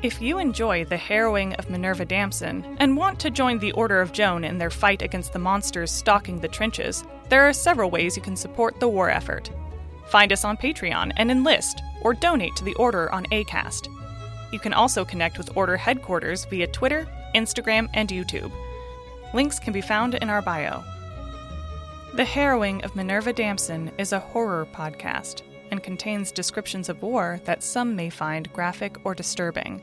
If you enjoy the harrowing of Minerva Damson and want to join the Order of Joan in their fight against the monsters stalking the trenches, there are several ways you can support the war effort. Find us on Patreon and enlist, or donate to the Order on ACAST. You can also connect with Order headquarters via Twitter, Instagram, and YouTube. Links can be found in our bio. The Harrowing of Minerva Damson is a horror podcast and contains descriptions of war that some may find graphic or disturbing.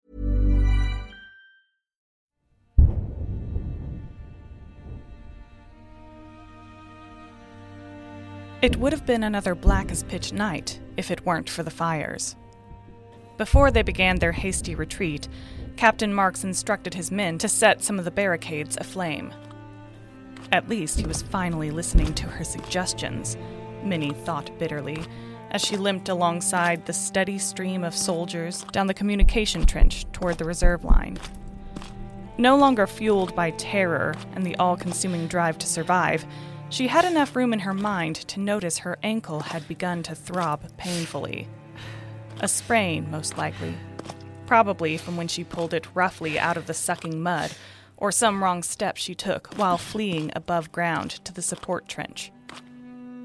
It would have been another black as pitch night if it weren't for the fires. Before they began their hasty retreat, Captain Marks instructed his men to set some of the barricades aflame. At least he was finally listening to her suggestions, Minnie thought bitterly, as she limped alongside the steady stream of soldiers down the communication trench toward the reserve line. No longer fueled by terror and the all consuming drive to survive, she had enough room in her mind to notice her ankle had begun to throb painfully. A sprain, most likely. Probably from when she pulled it roughly out of the sucking mud, or some wrong step she took while fleeing above ground to the support trench.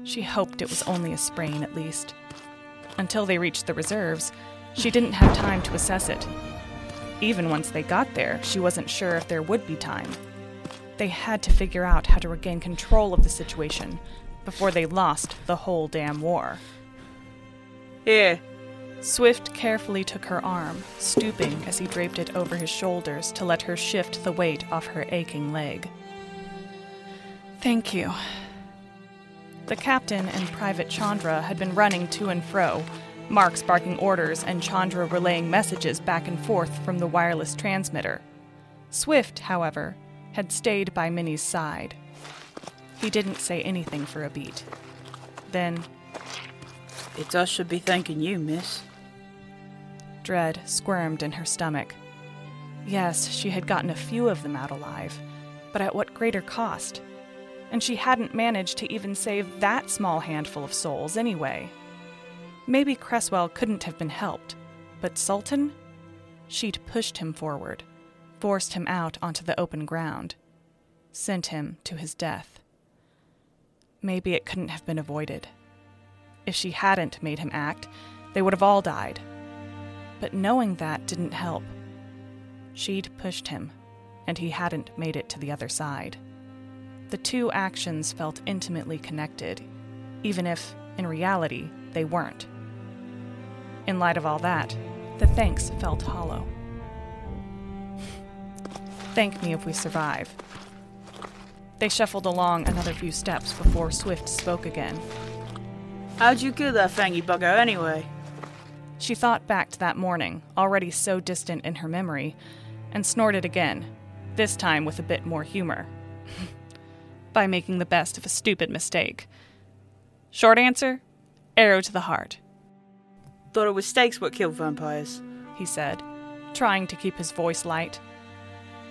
She hoped it was only a sprain, at least. Until they reached the reserves, she didn't have time to assess it. Even once they got there, she wasn't sure if there would be time. They had to figure out how to regain control of the situation before they lost the whole damn war. Here. Swift carefully took her arm, stooping as he draped it over his shoulders to let her shift the weight off her aching leg. Thank you. The captain and Private Chandra had been running to and fro, Marks barking orders and Chandra relaying messages back and forth from the wireless transmitter. Swift, however, had stayed by Minnie's side. He didn't say anything for a beat. Then, It's us should be thanking you, miss. dread squirmed in her stomach. Yes, she had gotten a few of them out alive, but at what greater cost? And she hadn't managed to even save that small handful of souls anyway. Maybe Cresswell couldn't have been helped, but Sultan? She'd pushed him forward, forced him out onto the open ground, sent him to his death. Maybe it couldn't have been avoided. If she hadn't made him act, they would have all died. But knowing that didn't help. She'd pushed him, and he hadn't made it to the other side. The two actions felt intimately connected, even if, in reality, they weren't. In light of all that, the thanks felt hollow. Thank me if we survive. They shuffled along another few steps before Swift spoke again. How'd you kill that fangy bugger anyway? She thought back to that morning, already so distant in her memory, and snorted again, this time with a bit more humor. By making the best of a stupid mistake. Short answer arrow to the heart, Thought it was stakes what killed vampires. he said, trying to keep his voice light.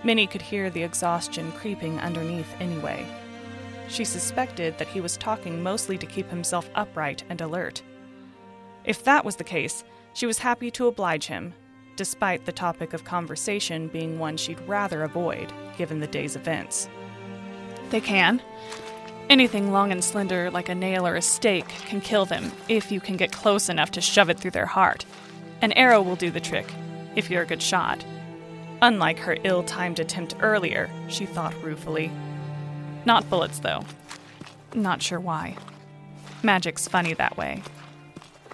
Minnie could hear the exhaustion creeping underneath anyway. She suspected that he was talking mostly to keep himself upright and alert. If that was the case, she was happy to oblige him, despite the topic of conversation being one she'd rather avoid, given the day's events. They can. Anything long and slender like a nail or a stake can kill them if you can get close enough to shove it through their heart. An arrow will do the trick, if you're a good shot. Unlike her ill timed attempt earlier, she thought ruefully. Not bullets, though. Not sure why. Magic's funny that way.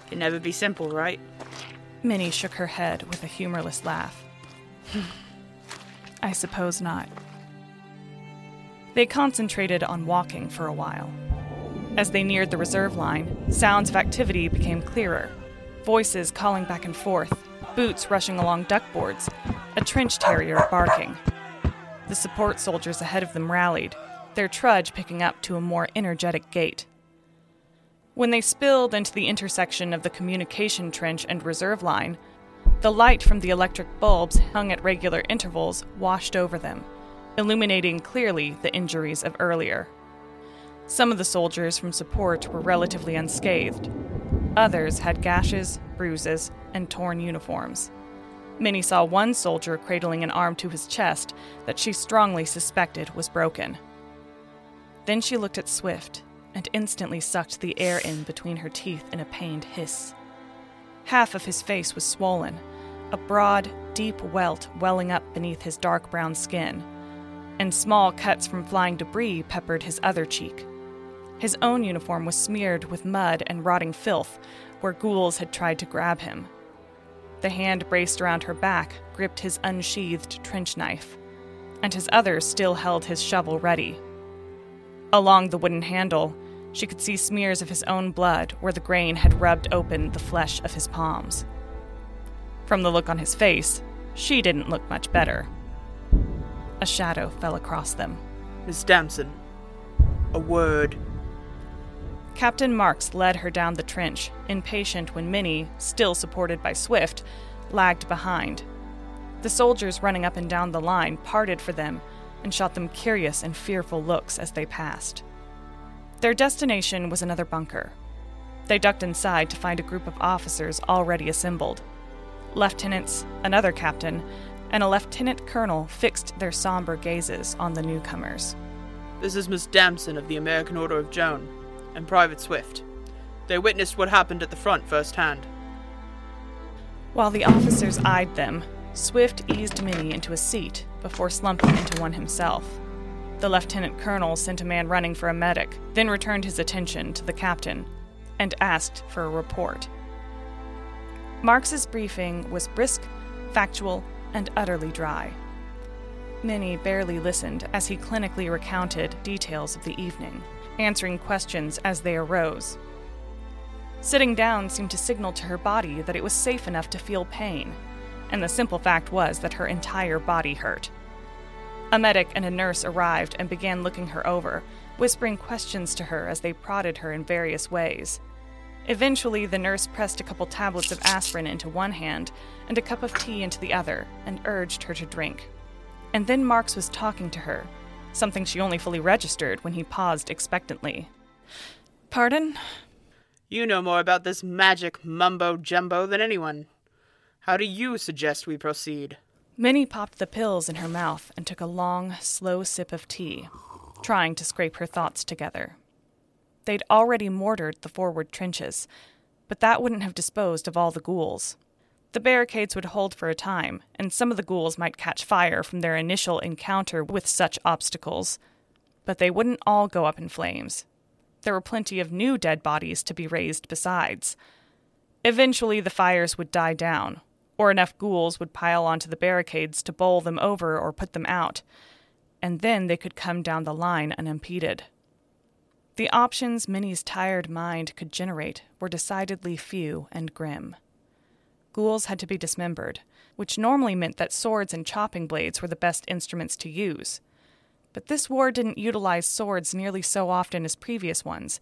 Can never be simple, right? Minnie shook her head with a humorless laugh. I suppose not. They concentrated on walking for a while. As they neared the reserve line, sounds of activity became clearer. Voices calling back and forth, boots rushing along duckboards, a trench terrier barking. The support soldiers ahead of them rallied, their trudge picking up to a more energetic gait. When they spilled into the intersection of the communication trench and reserve line, the light from the electric bulbs hung at regular intervals washed over them, illuminating clearly the injuries of earlier. Some of the soldiers from support were relatively unscathed. Others had gashes, bruises, and torn uniforms. Minnie saw one soldier cradling an arm to his chest that she strongly suspected was broken. Then she looked at Swift and instantly sucked the air in between her teeth in a pained hiss. Half of his face was swollen, a broad, deep welt welling up beneath his dark brown skin, and small cuts from flying debris peppered his other cheek. His own uniform was smeared with mud and rotting filth where ghouls had tried to grab him. The hand braced around her back gripped his unsheathed trench knife, and his other still held his shovel ready. Along the wooden handle, she could see smears of his own blood where the grain had rubbed open the flesh of his palms. From the look on his face, she didn't look much better. A shadow fell across them. Miss Damson, a word. Captain Marks led her down the trench, impatient when Minnie, still supported by Swift, lagged behind. The soldiers running up and down the line parted for them and shot them curious and fearful looks as they passed. Their destination was another bunker. They ducked inside to find a group of officers already assembled. Lieutenants, another captain, and a lieutenant colonel fixed their somber gazes on the newcomers. This is Miss Damson of the American Order of Joan, and Private Swift. They witnessed what happened at the front firsthand. While the officers eyed them, Swift eased Minnie into a seat before slumping into one himself. The lieutenant colonel sent a man running for a medic, then returned his attention to the captain and asked for a report. Marks's briefing was brisk, factual, and utterly dry. Minnie barely listened as he clinically recounted details of the evening, answering questions as they arose. Sitting down seemed to signal to her body that it was safe enough to feel pain, and the simple fact was that her entire body hurt. A medic and a nurse arrived and began looking her over, whispering questions to her as they prodded her in various ways. Eventually, the nurse pressed a couple tablets of aspirin into one hand and a cup of tea into the other and urged her to drink. And then Marks was talking to her, something she only fully registered when he paused expectantly. Pardon? You know more about this magic mumbo jumbo than anyone. How do you suggest we proceed? Minnie popped the pills in her mouth and took a long, slow sip of tea, trying to scrape her thoughts together. They'd already mortared the forward trenches, but that wouldn't have disposed of all the ghouls. The barricades would hold for a time, and some of the ghouls might catch fire from their initial encounter with such obstacles, but they wouldn't all go up in flames. There were plenty of new dead bodies to be raised besides. Eventually, the fires would die down, or enough ghouls would pile onto the barricades to bowl them over or put them out, and then they could come down the line unimpeded. The options Minnie's tired mind could generate were decidedly few and grim ghouls had to be dismembered, which normally meant that swords and chopping blades were the best instruments to use. But this war didn't utilize swords nearly so often as previous ones,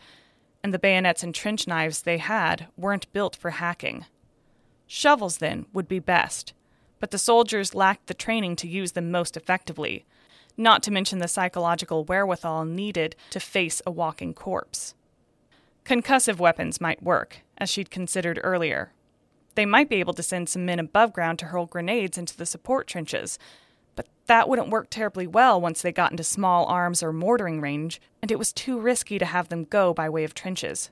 and the bayonets and trench knives they had weren't built for hacking. Shovels, then, would be best, but the soldiers lacked the training to use them most effectively, not to mention the psychological wherewithal needed to face a walking corpse. Concussive weapons might work, as she'd considered earlier, they might be able to send some men above ground to hurl grenades into the support trenches, But that wouldn't work terribly well once they got into small arms or mortaring range, and it was too risky to have them go by way of trenches.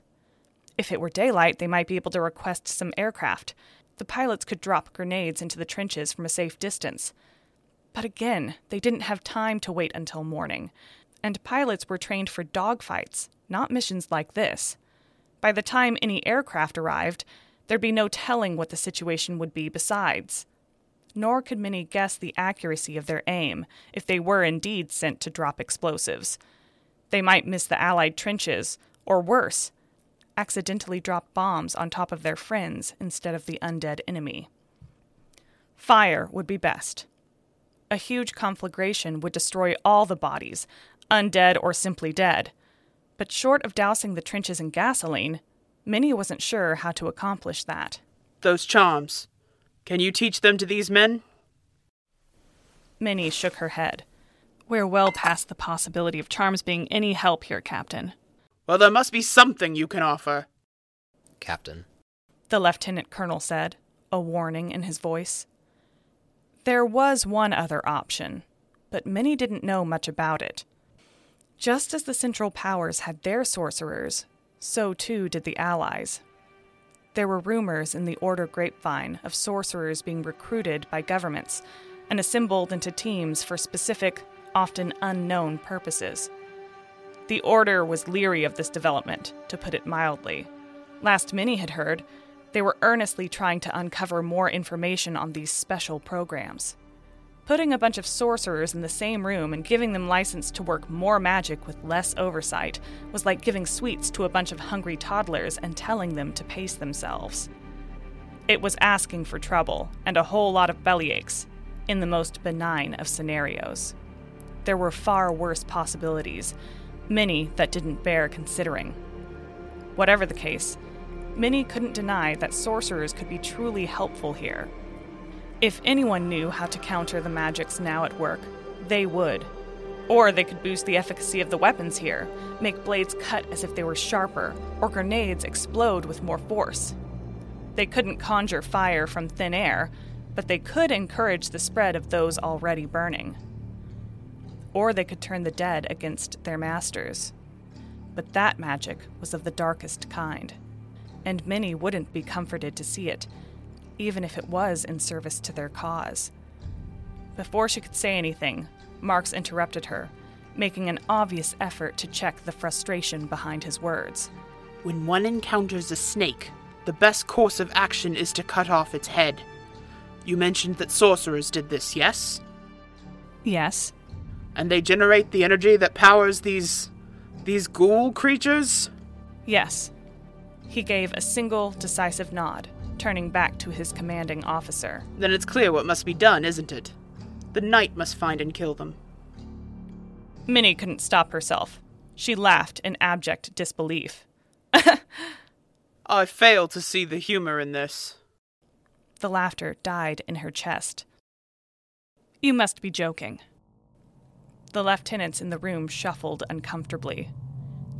If it were daylight, they might be able to request some aircraft. The pilots could drop grenades into the trenches from a safe distance. But again, they didn't have time to wait until morning, and pilots were trained for dogfights, not missions like this. By the time any aircraft arrived, there'd be no telling what the situation would be besides. Nor could Minnie guess the accuracy of their aim if they were indeed sent to drop explosives. They might miss the Allied trenches, or worse, accidentally drop bombs on top of their friends instead of the undead enemy. Fire would be best. A huge conflagration would destroy all the bodies, undead or simply dead. But short of dousing the trenches in gasoline, Minnie wasn't sure how to accomplish that. Those charms. Can you teach them to these men? Minnie shook her head. We're well past the possibility of charms being any help here, Captain. Well, there must be something you can offer. Captain. The lieutenant colonel said, a warning in his voice. There was one other option, but Minnie didn't know much about it. Just as the Central Powers had their sorcerers, so too did the Allies. There were rumors in the Order grapevine of sorcerers being recruited by governments and assembled into teams for specific, often unknown purposes. The Order was leery of this development, to put it mildly. Last Minnie had heard, they were earnestly trying to uncover more information on these special programs. Putting a bunch of sorcerers in the same room and giving them license to work more magic with less oversight was like giving sweets to a bunch of hungry toddlers and telling them to pace themselves. It was asking for trouble and a whole lot of bellyaches, in the most benign of scenarios. There were far worse possibilities, many that didn't bear considering. Whatever the case, Minnie couldn't deny that sorcerers could be truly helpful here. If anyone knew how to counter the magics now at work, they would. Or they could boost the efficacy of the weapons here, make blades cut as if they were sharper, or grenades explode with more force. They couldn't conjure fire from thin air, but they could encourage the spread of those already burning. Or they could turn the dead against their masters. But that magic was of the darkest kind, and many wouldn't be comforted to see it even if it was in service to their cause. Before she could say anything, Marks interrupted her, making an obvious effort to check the frustration behind his words. When one encounters a snake, the best course of action is to cut off its head. You mentioned that sorcerers did this, yes? Yes. And they generate the energy that powers these. these ghoul creatures? Yes. He gave a single decisive nod turning back to his commanding officer. Then it's clear what must be done, isn't it? The knight must find and kill them. Minnie couldn't stop herself. She laughed in abject disbelief. I fail to see the humor in this. The laughter died in her chest. You must be joking. The lieutenants in the room shuffled uncomfortably.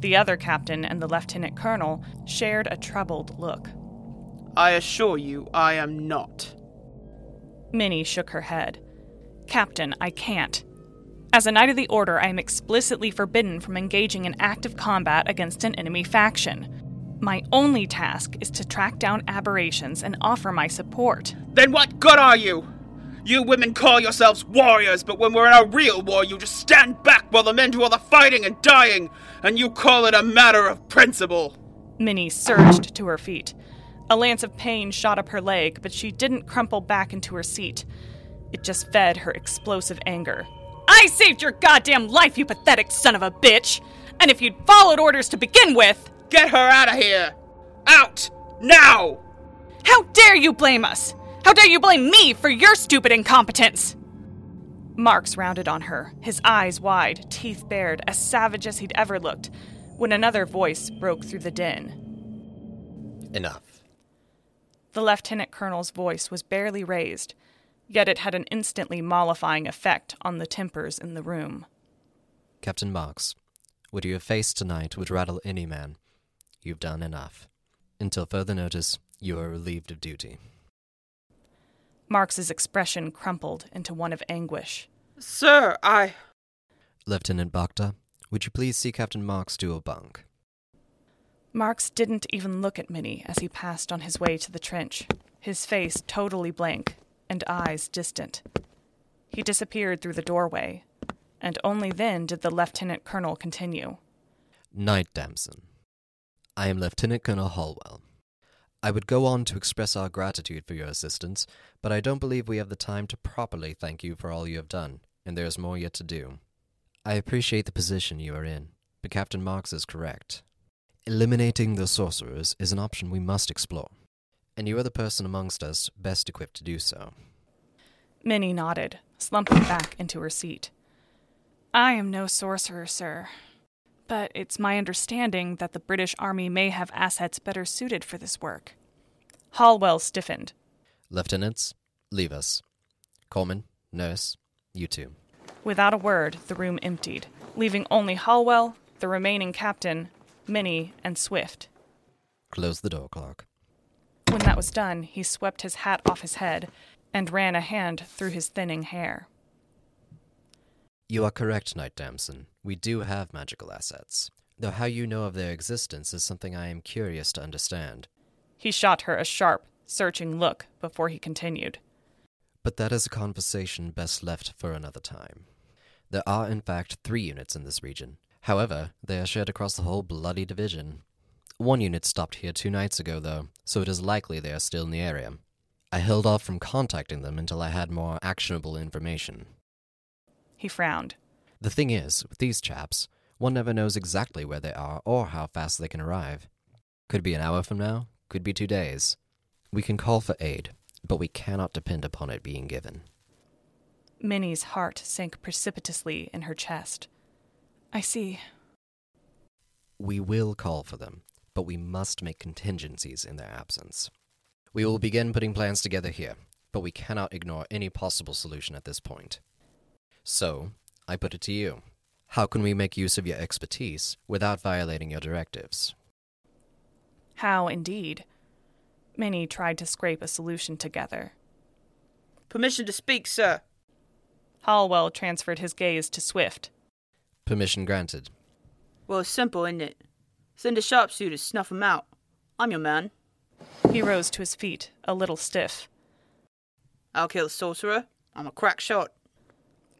The other captain and the lieutenant colonel shared a troubled look. I assure you, I am not. Minnie shook her head. Captain, I can't. As a Knight of the Order, I am explicitly forbidden from engaging in active combat against an enemy faction. My only task is to track down aberrations and offer my support. Then what good are you? You women call yourselves warriors, but when we're in a real war, you just stand back while the men do all the fighting and dying, and you call it a matter of principle. Minnie surged to her feet. A lance of pain shot up her leg, but she didn't crumple back into her seat. It just fed her explosive anger. I saved your goddamn life, you pathetic son of a bitch! And if you'd followed orders to begin with. Get her out of here! Out! Now! How dare you blame us? How dare you blame me for your stupid incompetence? Marks rounded on her, his eyes wide, teeth bared, as savage as he'd ever looked, when another voice broke through the din. Enough. The lieutenant colonel's voice was barely raised, yet it had an instantly mollifying effect on the tempers in the room. Captain Marks, what you have faced tonight would rattle any man. You've done enough. Until further notice, you are relieved of duty. Marks's expression crumpled into one of anguish. Sir, I. Lieutenant Bacta, would you please see Captain Marks to a bunk? Marks didn't even look at Minnie as he passed on his way to the trench, his face totally blank and eyes distant. He disappeared through the doorway, and only then did the lieutenant colonel continue. Knight Damson. I am Lieutenant Colonel Hallwell. I would go on to express our gratitude for your assistance, but I don't believe we have the time to properly thank you for all you have done, and there is more yet to do. I appreciate the position you are in, but Captain Marks is correct. Eliminating the sorcerers is an option we must explore, and you are the person amongst us best equipped to do so. Minnie nodded, slumping back into her seat. I am no sorcerer, sir, but it's my understanding that the British Army may have assets better suited for this work. Hallwell stiffened. Lieutenants, leave us. Coleman, nurse, you two. Without a word, the room emptied, leaving only Hallwell, the remaining captain, Minnie, and Swift. Close the door, Clark. When that was done, he swept his hat off his head and ran a hand through his thinning hair. You are correct, Knight Damson. We do have magical assets, though how you know of their existence is something I am curious to understand. He shot her a sharp, searching look before he continued. But that is a conversation best left for another time. There are, in fact, three units in this region. However, they are shared across the whole bloody division. One unit stopped here two nights ago, though, so it is likely they are still in the area. I held off from contacting them until I had more actionable information. He frowned. The thing is, with these chaps, one never knows exactly where they are or how fast they can arrive. Could be an hour from now, could be two days. We can call for aid, but we cannot depend upon it being given. Minnie's heart sank precipitously in her chest. I see. We will call for them, but we must make contingencies in their absence. We will begin putting plans together here, but we cannot ignore any possible solution at this point. So, I put it to you. How can we make use of your expertise without violating your directives? How indeed? Minnie tried to scrape a solution together. Permission to speak, sir. Hallwell transferred his gaze to Swift. Permission granted. Well, it's simple, isn't it? Send a sharpshooter to snuff 'em out. I'm your man. He rose to his feet, a little stiff. I'll kill the sorcerer. I'm a crack shot.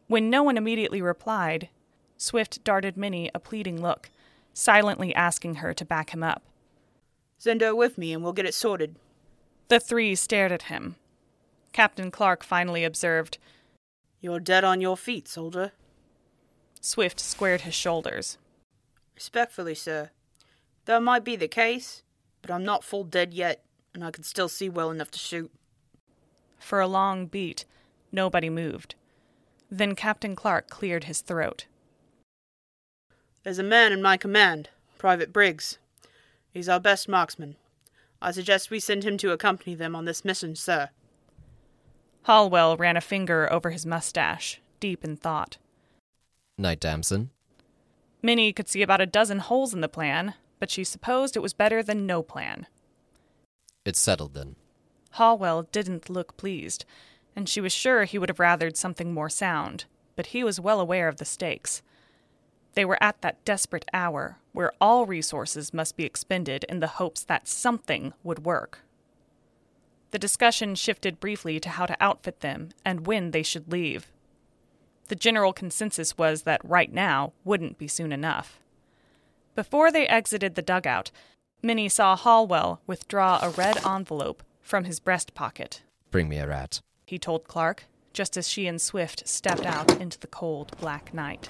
When no one immediately replied, Swift darted Minnie a pleading look, silently asking her to back him up. Send her with me and we'll get it sorted. The three stared at him. Captain Clark finally observed, You're dead on your feet, soldier. Swift squared his shoulders. Respectfully, sir. That might be the case, but I'm not full dead yet, and I can still see well enough to shoot. For a long beat, nobody moved. Then Captain Clark cleared his throat. There's a man in my command, Private Briggs. He's our best marksman. I suggest we send him to accompany them on this mission, sir. Hallwell ran a finger over his mustache, deep in thought. Knight Damson, Minnie could see about a dozen holes in the plan, but she supposed it was better than no plan. it's settled then. Hallwell didn't look pleased, and she was sure he would have rathered something more sound, but he was well aware of the stakes. They were at that desperate hour where all resources must be expended in the hopes that something would work. The discussion shifted briefly to how to outfit them and when they should leave. The general consensus was that right now wouldn't be soon enough. Before they exited the dugout, Minnie saw Hallwell withdraw a red envelope from his breast pocket. Bring me a rat. He told Clark, just as she and Swift stepped out into the cold black night.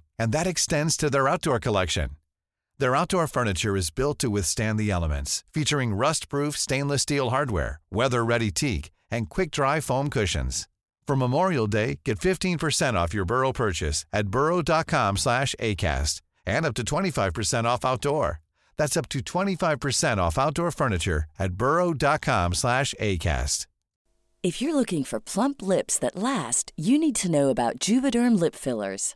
and that extends to their outdoor collection. Their outdoor furniture is built to withstand the elements, featuring rust-proof stainless steel hardware, weather-ready teak, and quick-dry foam cushions. For Memorial Day, get 15% off your Burrow purchase at burrow.com slash ACAST and up to 25% off outdoor. That's up to 25% off outdoor furniture at burrow.com slash ACAST. If you're looking for plump lips that last, you need to know about Juvederm lip fillers.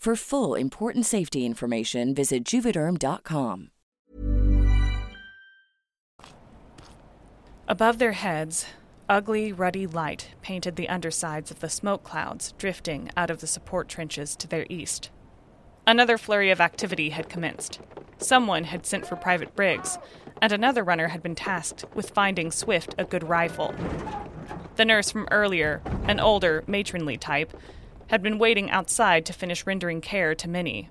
For full important safety information, visit juvederm.com. Above their heads, ugly, ruddy light painted the undersides of the smoke clouds drifting out of the support trenches to their east. Another flurry of activity had commenced. Someone had sent for Private Briggs, and another runner had been tasked with finding Swift a good rifle. The nurse from earlier, an older, matronly type, had been waiting outside to finish rendering care to Minnie.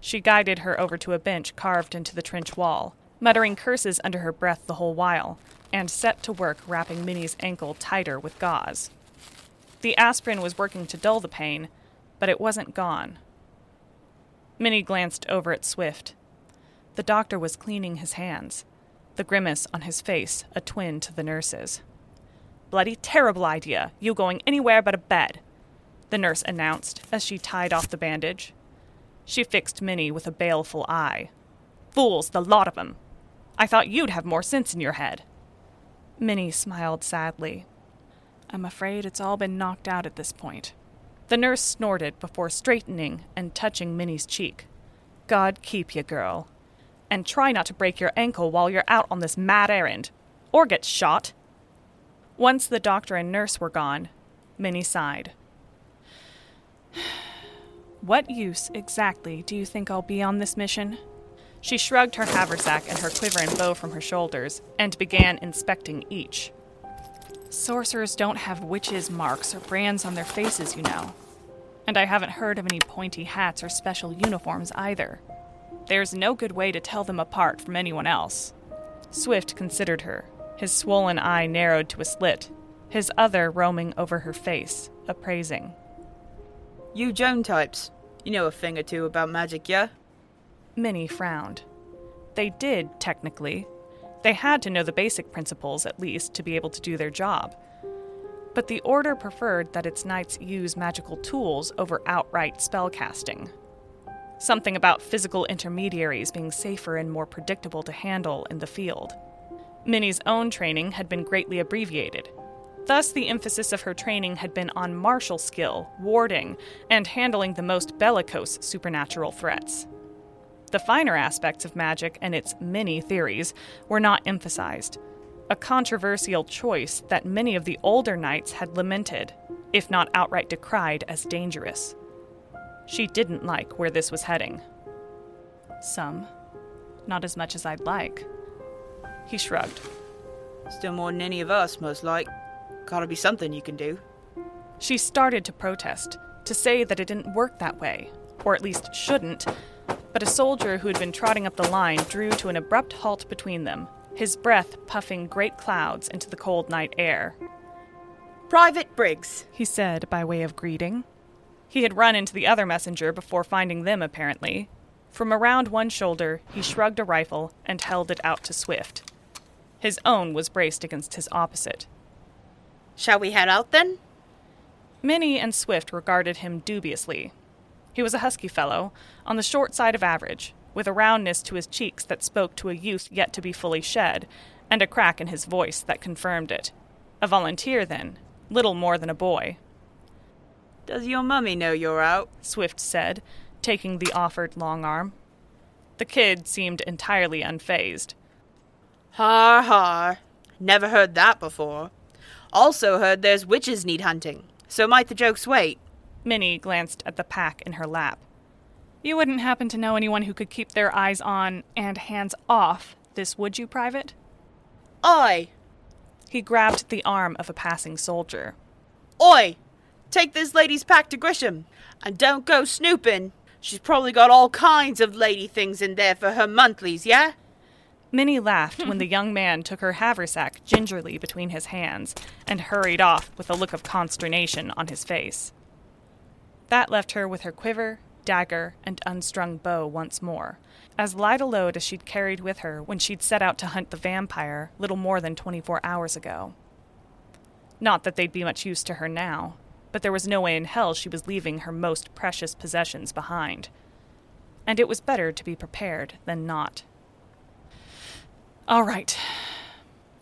She guided her over to a bench carved into the trench wall, muttering curses under her breath the whole while, and set to work wrapping Minnie's ankle tighter with gauze. The aspirin was working to dull the pain, but it wasn't gone. Minnie glanced over at Swift. The doctor was cleaning his hands, the grimace on his face a twin to the nurse's. Bloody terrible idea, you going anywhere but a bed, the nurse announced as she tied off the bandage. She fixed Minnie with a baleful eye. Fools, the lot of 'em! I thought you'd have more sense in your head. Minnie smiled sadly. I'm afraid it's all been knocked out at this point. The nurse snorted before straightening and touching Minnie's cheek. God keep you, girl. And try not to break your ankle while you're out on this mad errand, or get shot. Once the doctor and nurse were gone, Minnie sighed. What use exactly do you think I'll be on this mission? She shrugged her haversack and her quiver and bow from her shoulders and began inspecting each. Sorcerers don't have witches' marks or brands on their faces, you know. And I haven't heard of any pointy hats or special uniforms either. There's no good way to tell them apart from anyone else. Swift considered her, his swollen eye narrowed to a slit, his other roaming over her face, appraising. You Joan types. You know a thing or two about magic, yeah? Minnie frowned. They did, technically. They had to know the basic principles, at least, to be able to do their job. But the Order preferred that its knights use magical tools over outright spellcasting. Something about physical intermediaries being safer and more predictable to handle in the field. Minnie's own training had been greatly abbreviated. Thus, the emphasis of her training had been on martial skill, warding, and handling the most bellicose supernatural threats. The finer aspects of magic and its many theories were not emphasized, a controversial choice that many of the older knights had lamented, if not outright decried as dangerous. She didn't like where this was heading. Some. Not as much as I'd like. He shrugged. Still more than any of us, most like. Gotta be something you can do. She started to protest, to say that it didn't work that way, or at least shouldn't, But a soldier who had been trotting up the line drew to an abrupt halt between them, his breath puffing great clouds into the cold night air. Private Briggs, he said by way of greeting. He had run into the other messenger before finding them, apparently. From around one shoulder, he shrugged a rifle and held it out to Swift. His own was braced against his opposite. Shall we head out then? Minnie and Swift regarded him dubiously. He was a husky fellow, on the short side of average, with a roundness to his cheeks that spoke to a youth yet to be fully shed, and a crack in his voice that confirmed it. A volunteer, then, little more than a boy. Does your mummy know you're out? Swift said, taking the offered long arm. The kid seemed entirely unfazed. Har har. Never heard that before. Also heard there's witches need hunting, so might the jokes wait. Minnie glanced at the pack in her lap. You wouldn't happen to know anyone who could keep their eyes on and hands off this, would you, Private? Oi! He grabbed the arm of a passing soldier. Oi! Take this lady's pack to Grisham, and don't go snooping. She's probably got all kinds of lady things in there for her monthlies, yeah? Minnie laughed when the young man took her haversack gingerly between his hands and hurried off with a look of consternation on his face. That left her with her quiver, dagger, and unstrung bow once more, as light a load as she'd carried with her when she'd set out to hunt the vampire little more than 24 hours ago. Not that they'd be much use to her now, but there was no way in hell she was leaving her most precious possessions behind. And it was better to be prepared than not. All right.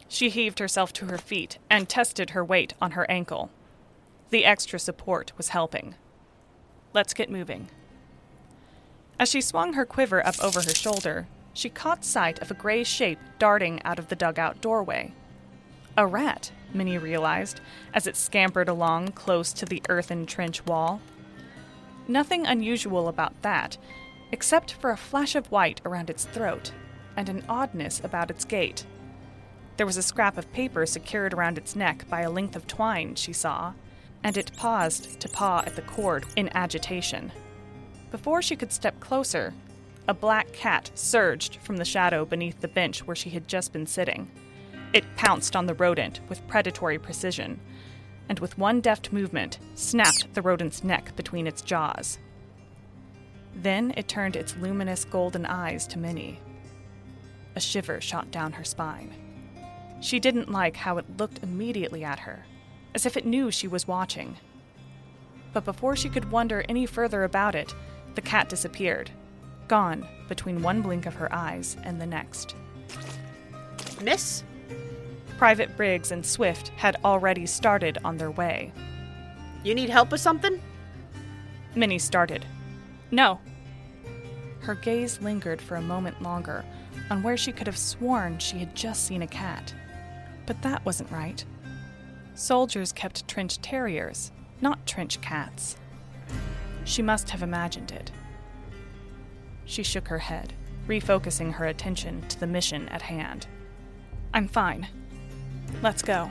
She heaved herself to her feet and tested her weight on her ankle. The extra support was helping. Let's get moving. As she swung her quiver up over her shoulder, she caught sight of a gray shape darting out of the dugout doorway. A rat, Minnie realized, as it scampered along close to the earthen trench wall. Nothing unusual about that, except for a flash of white around its throat and an oddness about its gait. There was a scrap of paper secured around its neck by a length of twine, she saw, and it paused to paw at the cord in agitation. Before she could step closer, a black cat surged from the shadow beneath the bench where she had just been sitting. It pounced on the rodent with predatory precision, and with one deft movement, snapped the rodent's neck between its jaws. Then it turned its luminous golden eyes to Minnie. A shiver shot down her spine. She didn't like how it looked immediately at her, as if it knew she was watching. But before she could wonder any further about it, the cat disappeared, gone between one blink of her eyes and the next. Miss? Private Briggs and Swift had already started on their way. You need help with something? Minnie started. No. Her gaze lingered for a moment longer on where she could have sworn she had just seen a cat. But that wasn't right. Soldiers kept trench terriers, not trench cats. She must have imagined it. She shook her head, refocusing her attention to the mission at hand. I'm fine. Let's go.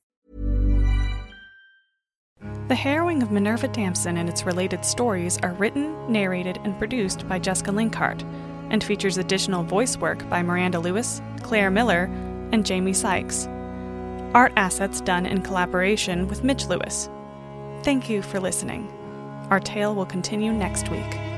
The Harrowing of Minerva Damson and its related stories are written, narrated, and produced by Jessica Linkhart and features additional voice work by Miranda Lewis, Claire Miller, and Jamie Sykes. Art assets done in collaboration with Mitch Lewis. Thank you for listening. Our tale will continue next week.